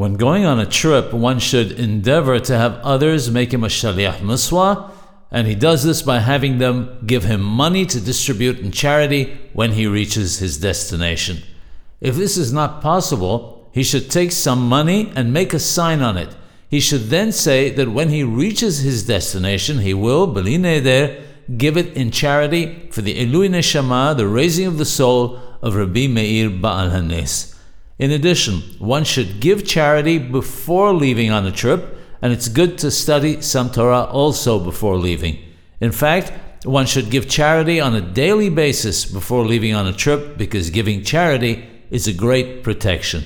When going on a trip, one should endeavor to have others make him a shaliach mitzvah, and he does this by having them give him money to distribute in charity when he reaches his destination. If this is not possible, he should take some money and make a sign on it. He should then say that when he reaches his destination, he will, beli neder, give it in charity for the Ilui Neshama, the raising of the soul of Rabbi Meir Baal Hanes. In addition, one should give charity before leaving on a trip, and it's good to study some Torah also before leaving. In fact, one should give charity on a daily basis before leaving on a trip because giving charity is a great protection.